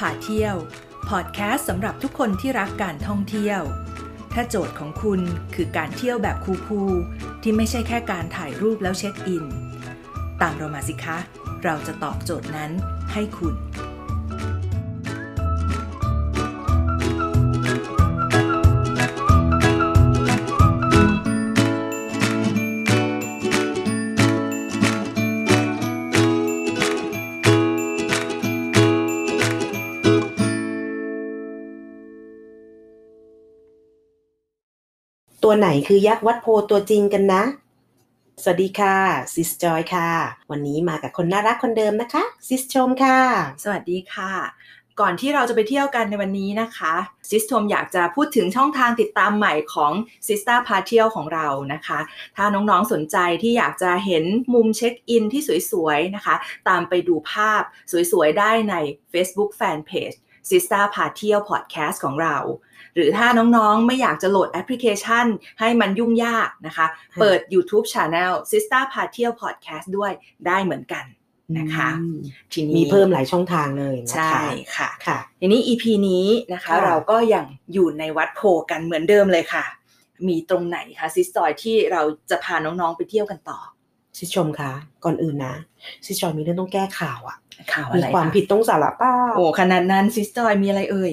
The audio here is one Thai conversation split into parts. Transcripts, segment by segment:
พาเที่ยว พอดแคสต์สำหรับทุกคนที่รักการท่องเที่ยว ถ้าโจทย์ของคุณคือการเที่ยวแบบคูลๆที่ไม่ใช่แค่การถ่ายรูปแล้วเช็คอิน ตามเรามาสิคะ เราจะตอบโจทย์นั้นให้คุณ ตัวไหนคือยักษ์วัดโพตัวจริงกันนะ สวัสดีค่ะซิสจอยค่ะ วันนี้มากับคนน่ารักคนเดิมนะคะซิสชมค่ะ สวัสดีค่ะ ก่อนที่เราจะไปเที่ยวกันในวันนี้นะคะซิสชมอยากจะพูดถึงช่องทางติดตามใหม่ของ s i s t a p a เที่ยวของเรานะคะ ถ้าน้องๆสนใจที่อยากจะเห็นมุมเช็คอินที่สวยๆนะคะ ตามไปดูภาพสวยๆได้ใน Facebook Fanpage Sista พาเที่ยว Podcast ของเรา หรือถ้าน้องๆไม่อยากจะโหลดแอปพลิเคชัน ให้มันยุ่งยากนะคะ เปิด YouTube Channel Sista พาเที่ยว Podcast ด้วยได้เหมือนกันนะคะอืมทีนี้มีเพิ่มหลายช่องทางเลยนะคะใช่ค่ะค่ะทีนี้ EP นี้นะคะค่ะเราก็ยังอยู่ในวัดโพกันเหมือนเดิมเลยค่ะ มีตรงไหนคะซิสจอยที่เราจะพาน้องๆไปเที่ยวกันต่อ ซิสชมค่ะก่อนอื่นนะซิสจอยมีเรื่องต้องแก้ข่าวอะข่าวอะมีไรความคะผิดต้องสารภาพโอ้ขนาดนั้นซิสจอยมีอะไรเอ่ย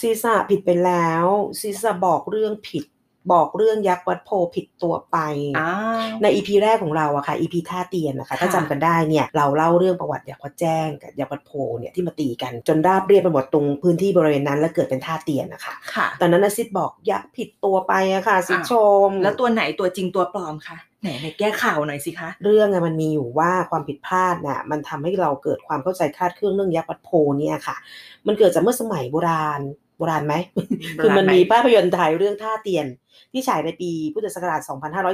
ซีซ่าผิดไปแล้วซีซ่าบอกเรื่องผิด บอกเรื่องยักษ์วัดโพผิดตัวไปอ้าวใน EP แรกของเราอะค่ะ EP ท่าเตียนนะคะถ้าค่ะจำกันได้เนี่ยเราเล่าเรื่องประวัติยักษ์วัดแจ้งกับยักษ์วัดโพเนี่ยที่มาตีกันจนราบเรียบไปหมดตรงพื้นที่บริเวณนั้น แล้วเกิดเป็นท่าเตียนนะคะค่ะตอนนั้นนะซิสบอกยักษ์ผิดตัวไปอะค่ะซิสชม แล้วตัวไหนตัวจริงตัวปลอมคะไหนไหนแก้ข่าวหน่อยสิคะ เรื่องอะมันมีอยู่ว่าความผิดพลาดน่ะมันทำให้เราเกิดความเข้าใจคลาดเคลื่อนเรื่องยักษ์วัดโพเนี่ยค่ะ มันเกิดจากเมื่อสมัยโบราณ โบราณไหม คือมันมีภาพยนตร์ไทยเรื่องท่าเตียน ที่ฉายในปีพุทธศักราช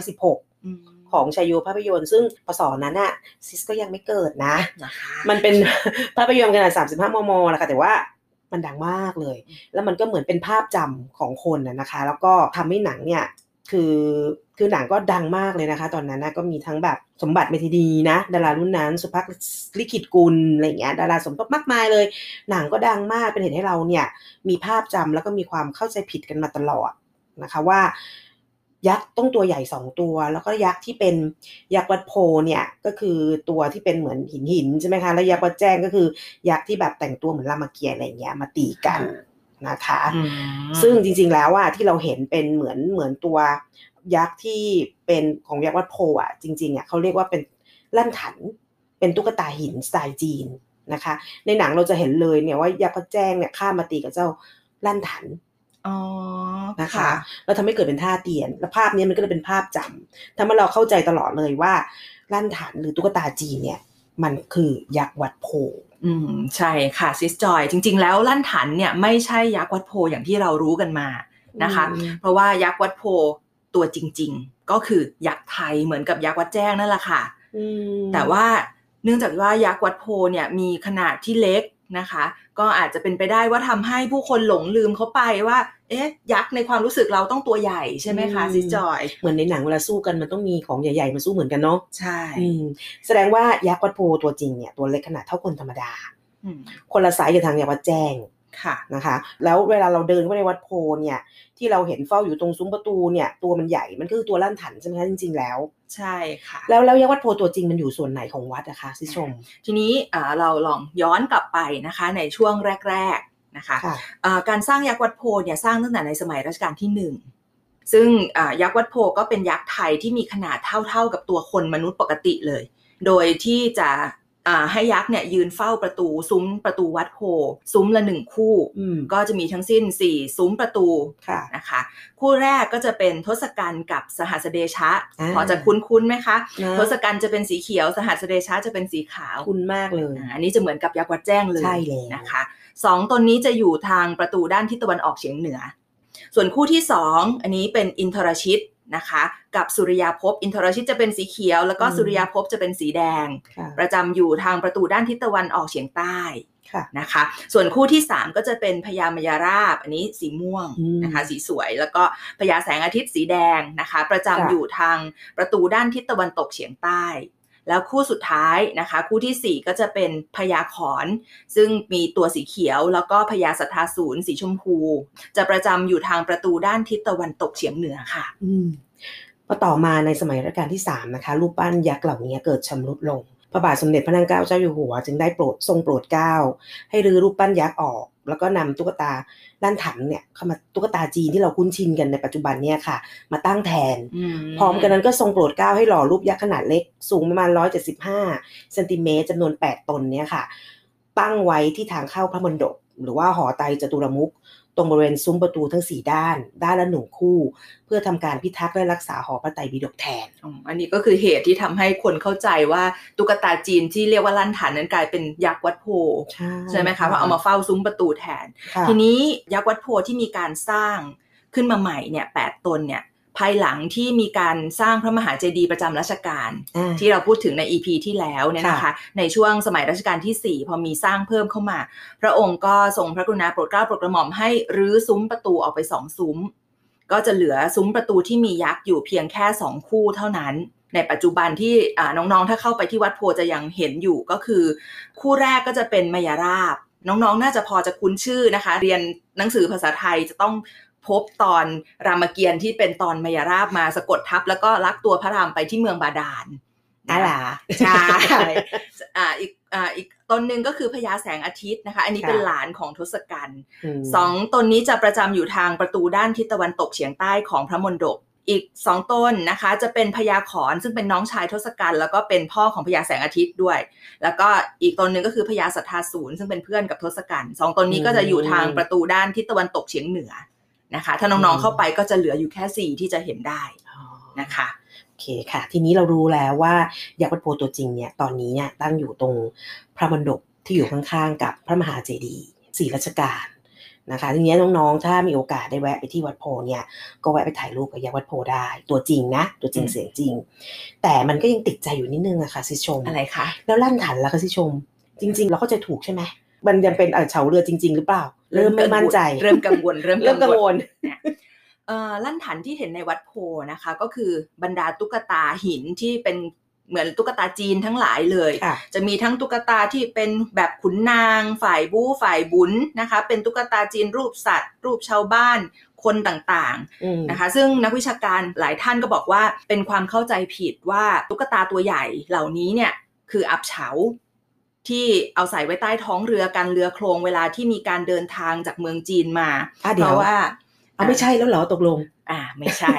2516อืมของชายโยภาพยนตร์ซึ่งปศนั้นน่ะซิสก็ยังไม่เกิดนะนะคะมันเป็นภาพยนตร์ขนาด 35 มมแหละค่ะแต่ว่ามันดังมากเลย แล้วมันก็เหมือนเป็นภาพจำของคนนะนะคะ แล้วก็ทำให้หนังเนี่ยคือ คือหนังก็ดังมากเลยนะคะ ตอนนั้นนะก็มีทั้งแบบสมบัติเมธิดีนะ ดารารุ่นนั้น สุภักลิขิตกุลอะไรอย่างเงี้ยดาราสมทบมากมายเลย หนังก็ดังมากเป็นเหตุให้เราเนี่ยมีภาพจำแล้วก็มีความเข้าใจผิดกันมาตลอดนะคะว่า ยักษ์ต้องตัวใหญ่สองตัว แล้วก็ยักษ์ที่เป็นยักษ์วัดโพเนี่ยก็คือตัวที่เป็นเหมือนหินหินใช่ไหมคะแล้วยักษ์วัดแจ้งก็คือยักษ์ที่แบบแต่งตัวเหมือนรามเกียรติ์อะไรอย่างเงี้ยมาตีกันนะคะอืมซึ่งจริงๆแล้วอะที่เราเห็นเป็นเหมือนเหมือนตัว ยักษ์ที่เป็นของยักษ์วัดโพอะจริงๆอะเขาเรียกว่าเป็นลั่นถัน เป็นตุ๊กตาหินสไตล์จีนนะคะ ในหนังเราจะเห็นเลยเนี่ยว่ายักษ์วัดแจ้งเนี่ยข้ามมาตีกับเจ้าลั่นถันอ๋อนะคะแล้วทำให้เกิดเป็นท่าเตียน แล้วภาพนี้มันก็เลยเป็นภาพจำทำให้เราเข้าใจตลอดเลยว่าลั่นถันหรือตุ๊กตาจีนเนี่ย มันคือยักษ์วัดโพอืมใช่ค่ะซิสจอย จริง ๆ แล้วลั่นถันเนี่ยไม่ใช่ยักษ์วัดโพอย่างที่เรารู้กันมานะคะอืมเพราะว่ายักษ์วัดโพ ตัวจริง ๆ ก็คือยักษ์ไทยเหมือนกับยักษ์วัดแจ้งนั่นแหละค่ะอืมแต่ว่าเนื่องจากว่ายักษ์วัดโพเนี่ยมีขนาดที่เล็กนะคะ ก็อาจจะเป็นไปได้ว่าทำให้ผู้คนหลงลืมเขาไปว่า เอ๊ะ ยักษ์ในความรู้สึกเราต้องตัวใหญ่ใช่ไหมคะซิสจอย เหมือนในหนังเวลาสู้กันมันต้องมีของใหญ่ๆมาสู้เหมือนกันเนาะใช่อืมแสดงว่ายักษ์วัดโพตัวจริงเนี่ยตัวเล็กขนาดเท่าคนธรรมดาอืมคนละไซส์กับทางยักษ์วัดแจ้ง ค่ะนะคะแล้วเวลาเราเดินเข้าไปในวัดโพเนี่ยที่เราเห็นเฝ้าอยู่ตรงซุ้มประตูเนี่ยตัวมันใหญ่มันก็คือตัวลั่นถันใช่ไหมคะจริง ๆ แล้ว ใช่ค่ะ แล้วแล้วยักษ์วัดโพตัวจริงมันอยู่ส่วนไหนของวัดอะคะซิชม ทีนี้อ่าเราลองย้อนกลับไปนะคะในช่วงแรก ๆนะคะค่ะอ่าการสร้างยักษ์วัดโพเนี่ยสร้างตั้งแต่ในสมัยรัชกาลที่หนึ่งซึ่งอ่ายักษ์วัดโพก็เป็นยักษ์ไทยที่มีขนาดเท่าๆกับตัวคนมนุษย์ปกติเลย โดยที่จะอ่า ให้ยักษ์เนี่ยยืนเฝ้าประตูซุ้มประตูวัดโพซุ้มละหนึ่งคู่อืมก็จะมีทั้งสิ้น 4 ซุ้มประตูค่ะนะคะ คู่แรกก็จะเป็นทศกัณฐ์กับสหัสเดชะอ่าพอจะคุ้นๆไหมคะนะทศกัณฐ์จะเป็นสีเขียว สหัสเดชะจะเป็นสีขาวคุณมากเลยอ่าอันนี้จะเหมือนกับยักษ์วัดแจ้งเลยใช่แล้วนะคะสองตนนี้จะอยู่ทางประตูด้านทิศตะวันออกเฉียงเหนือ ส่วนคู่ที่สองอันนี้เป็นอินทรชิต นะคะ กับสุริยาภพอินทรชิตจะเป็นสีเขียว แล้วก็อืมสุริยาภพจะเป็นสีแดงค่ะประจำอยู่ทางประตูด้านทิศตะวันออกเฉียงใต้ค่ะนะคะ ส่วนคู่ที่ 3 ก็จะเป็นพญามายาราบ อันนี้สีม่วงอืมนะคะ สีสวย แล้วก็พญาแสงอาทิตย์สีแดงนะคะ ประจำค่ะอยู่ทางประตูด้านทิศตะวันตกเฉียงใต้ แล้วคู่สุดท้ายนะคะ คู่ที่ 4 ก็จะเป็นพญาขอนซึ่งมีตัวสีเขียว แล้วก็พญาสัทธาศูนย์สีชมพู จะประจำอยู่ทางประตูด้านทิศตะวันตกเฉียงเหนือค่ะ อืมพอต่อมาในสมัยรัชกาลที่ 3 นะคะ รูปปั้นยักษ์เหล่านี้เกิดชำรุดลง พระบาทสมเด็จพระนางเกล้าเจ้าอยู่หัว จึงได้โปรดทรงโปรดเกล้าให้รื้อรูปปั้นยักษ์ออก แล้วก็นำตุ๊กตาด้านถันเนี่ยเข้ามาตุ๊กตาจีนที่เราคุ้นชินกันในปัจจุบันเนี่ยค่ะ มาตั้งแทน พร้อมกันนั้นก็ทรงโปรดเกล้าให้หล่อรูปยักษ์ขนาดเล็กสูงประมาณ 175เซนติเมตรจำนวน 8 ตนเนี่ยค่ะ ตั้งไว้ที่ทางเข้าพระมณฑปหรือว่าหอไตจตุรมุข ตรงบริเวณซุ้มประตูทั้ง 4 ด้าน ด้านละหนึ่งคู่ เพื่อทำการพิทักษ์และรักษาหอพระไตรปิฎกแทนอ๋ออันนี้ก็คือเหตุที่ทำให้คนเข้าใจว่าตุ๊กตาจีนที่เรียกว่าลั่นฐานนั้นกลายเป็นยักษ์วัดโพใช่ใช่ไหมคะเพราะเอามาเฝ้าซุ้มประตูแทนค่ะทีนี้ยักษ์วัดโพที่มีการสร้างขึ้นมาใหม่เนี่ยแปดตนเนี่ย ภายหลังที่มีการสร้างพระมหาเจดีย์ประจำรัชกาลอ่าที่เราพูดถึงใน EP ที่แล้วเนี่ยนะคะค่ะในช่วงสมัยรัชกาลที่ 4 พอมีสร้างเพิ่มเข้ามา พระองค์ก็ทรงพระกรุณาโปรดเกล้าโปรดกระหม่อมให้รื้อซุ้มประตูออกไปสองซุ้ม ก็จะเหลือซุ้มประตูที่มียักษ์อยู่เพียงแค่สองคู่เท่านั้น ในปัจจุบันที่อ่าน้องๆถ้าเข้าไปที่วัดโพจะยังเห็นอยู่ก็คือ คู่แรกก็จะเป็นมายาราบน้องๆ น่าจะพอจะคุ้นชื่อนะคะ เรียนหนังสือภาษาไทยจะต้อง พบตอนรามเกียรติ์ที่เป็นตอนมายาราบมาสะกดทับแล้วก็ลักตัวพระรามไปที่เมืองบาดาลอะล่ะใช่อ่าอีกอ่าอีกตนหนึ่งก็คือพญาแสงอาทิตย์นะคะ อันนี้ค่ะเป็นหลานของทศกัณฐ์มสองตนนี้จะประจำอยู่ทางประตูด้านทิศตะวันตกเฉียงใต้ของพระมณฑปอีกสองต้นนะคะ จะเป็นพญาขอนซึ่งเป็นน้องชายทศกัณฐ์แล้วก็เป็นพ่อของพญาแสงอาทิตย์ด้วย แล้วก็อีกตนหนึ่งก็คือพญาสัทธาศูนย์ซึ่งเป็นเพื่อนกับทศกัณฐ์สองตนนี้ก็จะอยู่ทางประตูด้านทิศตะวันตกเฉียงเหนือ นะคะ ถ้าน้องๆเข้าไปก็จะเหลืออยู่แค่สี่ที่จะเห็นได้อ๋อนะคะโอเคค่ะ ทีนี้เรารู้แล้วว่ายักษ์วัดโพตัวจริงเนี่ยตอนนี้เนี่ยตั้งอยู่ตรงพระมณฑปที่อยู่ข้างๆกับพระมหาเจดีย์สี่รัชกาลนะคะทีนี้น้องๆ ถ้ามีโอกาสได้แวะไปที่วัดโพเนี่ยก็แวะไปถ่ายรูปกับยักษ์วัดโพได้ ตัวจริงนะ ตัวจริงอืมเสียงจริง แต่มันก็ยังติดใจอยู่นิดนึงอะค่ะซิชมอะไรคะแล้วลั่นถันล่ะคะซิชม จริง ๆ เราเข้าใจถูกใช่ไหม มันยังเป็นเอ่อเฉาเรือจริง ๆ หรือเปล่า เริ่มไม่มั่นใจ เริ่มกังวล เริ่มเริ่มกังวลเนี่ยเอ่อลั่นถันที่เห็นในวัดโพนะคะ ก็คือบรรดาตุ๊กตาหินที่เป็นเหมือนตุ๊กตาจีนทั้งหลายเลยค่ะจะมีทั้งตุ๊กตาที่เป็นแบบขุนนาง ฝ่ายบู๊ฝ่ายบุญนะคะ เป็นตุ๊กตาจีนรูปสัตว์ รูปชาวบ้านคนต่างอืมๆนะคะ ซึ่งนักวิชาการหลายท่านก็บอกว่าเป็นความเข้าใจผิดว่าตุ๊กตาตัวใหญ่เหล่านี้เนี่ยคืออับเฉา ที่เอาใส่ไว้ใต้ท้องเรือกันเรือโครงเวลาที่มีการเดินทางจากเมืองจีนมาอะเดี๋เพยวราะว่าเอาไม่ใช่แล้วเหรอตกลง อ่าไม่ใช่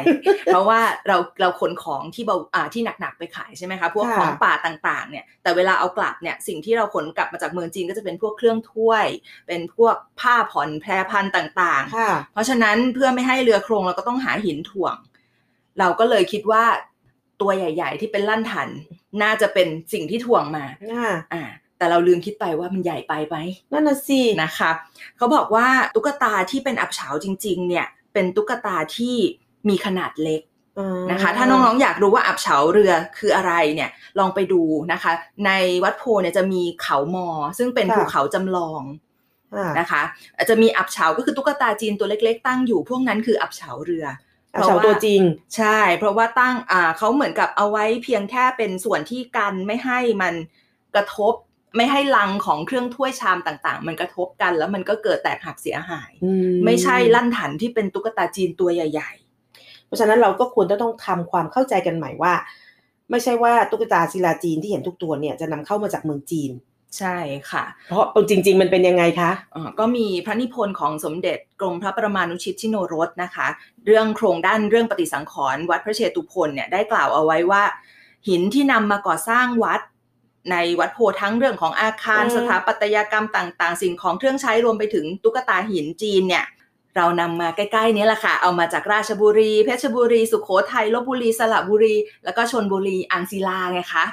เพราะว่าเราเราขนของที่เบาอ่าที่หนักๆไปขายใช่ไหมคะพวกค่ะของป่าต่างๆเนี่ยแต่เวลาเอากลับเนี่ยสิ่งที่เราขนกลับมาจากเมืองจีนก็จะเป็นพวกเครื่องถ้วย เป็นพวกผ้าผ่อนแพรพันต่างค่ะๆเพราะฉะนั้นเพื่อไม่ให้เรือโครงเราก็ต้องหาหินถ่วง เราก็เลยคิดว่าตัวใหญ่ ๆ ที่เป็นลั่นถัน น่าจะเป็นสิ่งที่ถ่วงมาอ่าอ่า แต่เราลืมคิดไปว่ามันใหญ่ไปไหมนั่นน่ะสินะคะเขาบอกว่าตุ๊กตาที่เป็นอับเฉาจริง ๆ เนี่ยเป็นตุ๊กตาที่มีขนาดเล็กอ่านะคะถ้าน้องๆอยากรู้ว่าอับเฉาเรือคืออะไรเนี่ยลองไปดูนะคะ ในวัดโพเนี่ยจะมีเขามอ ซึ่งเป็นภูเขาจำลองอ่านะคะอาจจะมีอับเฉาก็คือตุ๊กตาจีนตัวเล็ก ๆ ตั้งอยู่พวกนั้นคืออับเฉาเรือเอาเฉาตัวจริง ใช่ เพราะว่าตั้งอ่าเขาเหมือนกับเอาไว้เพียงแค่เป็นส่วนที่กันไม่ให้มันกระทบ ไม่ให้ลังของเครื่องถ้วยชามต่างๆ มันกระทบกัน แล้วมันก็เกิดแตกหักเสียหายอืไม่ใช่ลั่นถันที่เป็นตุ๊กตาจีนตัวใหญ่เพราะฉะนั้นเราก็ควรจะต้องทำความเข้าใจกันใหม่ว่า ไม่ใช่ว่าตุ๊กตาศิลาจีนที่เห็นทุกตัวเนี่ยจะนำเข้ามาจากเมืองจีนๆใช่ค่ะ เพราะจริง ๆ มันเป็นยังไงคะอ่าก็มีพระนิพนธ์ของสมเด็จกรมพระประมาณุชิตชิโนรสนะคะ เรื่องโครงด้านเรื่องปฏิสังขรณ์วัดพระเชตุพนเนี่ยได้กล่าวเอาไว้ว่า หินที่นำมาก่อสร้างวัด ในวัดโพธิ์ทั้งเรื่องของอาคารอืมสถาปัตยกรรมต่างๆ สิ่งของเครื่องใช้รวมไปถึงตุ๊กตาหินจีนเนี่ยเรานำมาใกล้ๆนี้แหละค่ะ เอามาจากราชบุรี เพชรบุรี สุโขทัยลบบุรี สระบุรี แล้วก็ชนบุรี อ่างศิลาไงคะ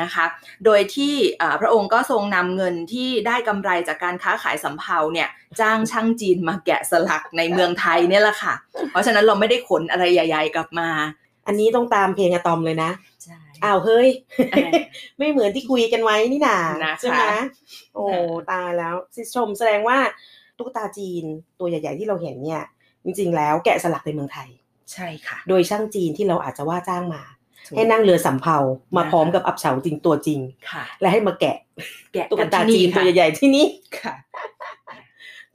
นะคะ โดยที่อ่าพระองค์ก็ทรงนำเงินที่ได้กำไรจากการค้าขายสำเภาเนี่ยจ้างช่างจีนมาแกะสลักในเมืองไทยเนี่ยแหละค่ะ เพราะฉะนั้นเราไม่ได้ขนอะไรใหญ่ ๆ กลับมา อันนี้ต้องตามเพลงอะตอมเลยนะ ใช่ อ้าวเฮ้ยเออไม่เหมือนที่คุยกันไว้นี่นานะคะใช่ไหมโอ้ตายแล้วซิชมแสดงว่าตุ๊กตาจีนตัวใหญ่ๆที่เราเห็นเนี่ย จริง ๆ แล้วแกะสลักในเมืองไทย ใช่ค่ะ โดยช่างจีนที่เราอาจจะว่าจ้างมาถูกให้นั่งเรือสำเภามานะคะพร้อมกับอับเฉาจริงตัวจริงค่ะ และให้มาแกะ แกะตุ๊กกันตาที่จีนตัวค่ะใหญ่ๆที่นี่ค่ะ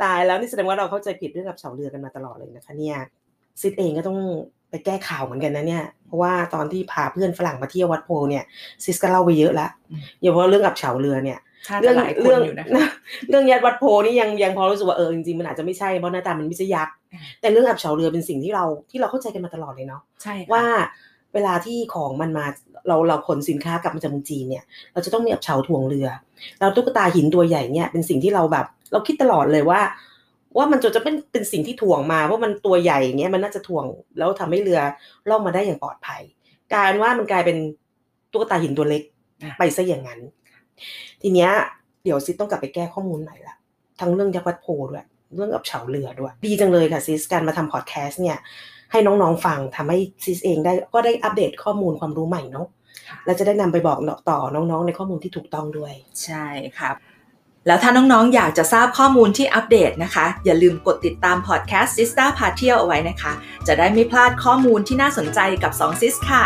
ตายแล้วนี่แสดงว่าเราเข้าใจผิดเรื่องอับเฉาเรือกันมาตลอดเลยนะคะเนี่ย ซิดเองก็ต้องไปแก้ข่าวเหมือนกันนะเนี่ย เพราะว่าตอนที่พาเพื่อนฝรั่งมาเที่ยววัดโพเนี่ยซิสก็เล่าไปเยอะแล้วอืมอย่าว่าเรื่องอับเฉาเรือเนี่ยถ้าเรื่จะหลายคนเรื่องอยู่นะคะเรื่องยัดวัดโพนี่ยังยังพอรู้สึกว่าเออจริงๆมันอาจจะไม่ใช่เพราะหน้าตามันไม่ใช่ยักษ์อ่าแต่เรื่องอับเฉาเรือเป็นสิ่งที่เราที่เราเข้าใจกันมาตลอดเลยเนาะใช่ค่ะว่าเวลาที่ของมันมาเราเราขนสินค้ากลับมาจากเมืองจีนเนี่ย เราจะต้องมีอับเฉาถ่วงเรือแล้วตุ๊กตาหินตัวใหญ่เนี่ยเป็นสิ่งที่เราแบบ เราคิดตลอดเลยว่า ว่ามันจะจะเป็นเป็นสิ่งที่ถ่วงมาเพราะมันตัวใหญ่อย่างเงี้ยมันน่าจะถ่วง แล้วทำให้เรือล่องมาได้อย่างปลอดภัยกลายเป็นว่ามันกลายเป็นตุ๊กตาหินตัวเล็กอะไปซะอย่างนั้น ทีเนี้ยเดี๋ยวซิสต้องกลับไปแก้ข้อมูลใหม่ละทั้งเรื่องยักษ์วัดโพด้วยเรื่องอับเฉาเรือด้วย ดีจังเลยค่ะซิสการมาทำพอดแคสต์เนี่ย ให้น้องๆฟังทำให้ซิสเองได้ก็ได้อัปเดตข้อมูลความรู้ใหม่เนาะค่ะและจะได้นำไปบอกต่อน้องๆ ในข้อมูลที่ถูกต้องด้วย ใช่ครับ แล้วถ้าน้องๆ อยากจะทราบข้อมูลที่อัปเดตนะคะ อย่าลืมกดติดตามพอดแคสต์ Sister พาเที่ยวเอาไว้นะคะ จะได้ไม่พลาดข้อมูลที่น่าสนใจกับ2ซิสค่ะ